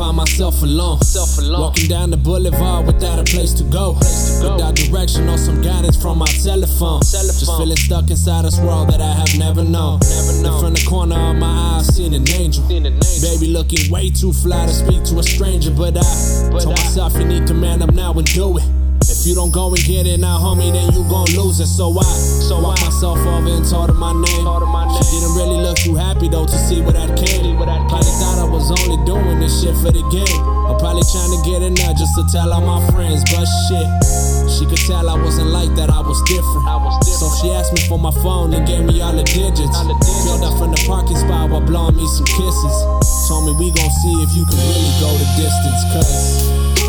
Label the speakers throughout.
Speaker 1: find myself alone. Self alone. Walking down the boulevard without a place to go. Without direction or some guidance from my telephone. Just feeling stuck inside this world that I have never known. Never And from the corner of my eye, I've seen an angel. Baby looking way too fly to speak to a stranger, but I told myself you need to man up now and do it. If you don't go and get it now, homie, then you gon' lose it. So I, so I myself over and told her my name. She didn't really look too happy though to see where that came. Probably thought I was only doing this shit for the game. I'm probably trying to get it now just to tell all my friends. But shit, she could tell I wasn't like that. I was different. So she asked me for my phone and gave me all the digits. Peeled up from the parking spot while blowing me some kisses. Told me we gon' see if you can really go the distance. Cause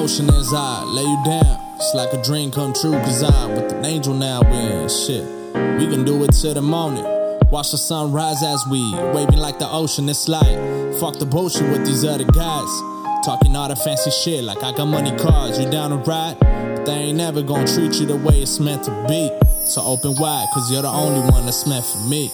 Speaker 1: off in slow motion as I lay you down. It's like a dream come true, cause I'm with an angel now. And shit, we can do it till the morning. Watch the sun rise as we waving like the ocean. It's like, fuck the bullshit with these other guys. Talking all the fancy shit like I got money cars. You down to ride? But they ain't never gonna treat you the way it's meant to be. So open wide, cause you're the only one that's meant for me.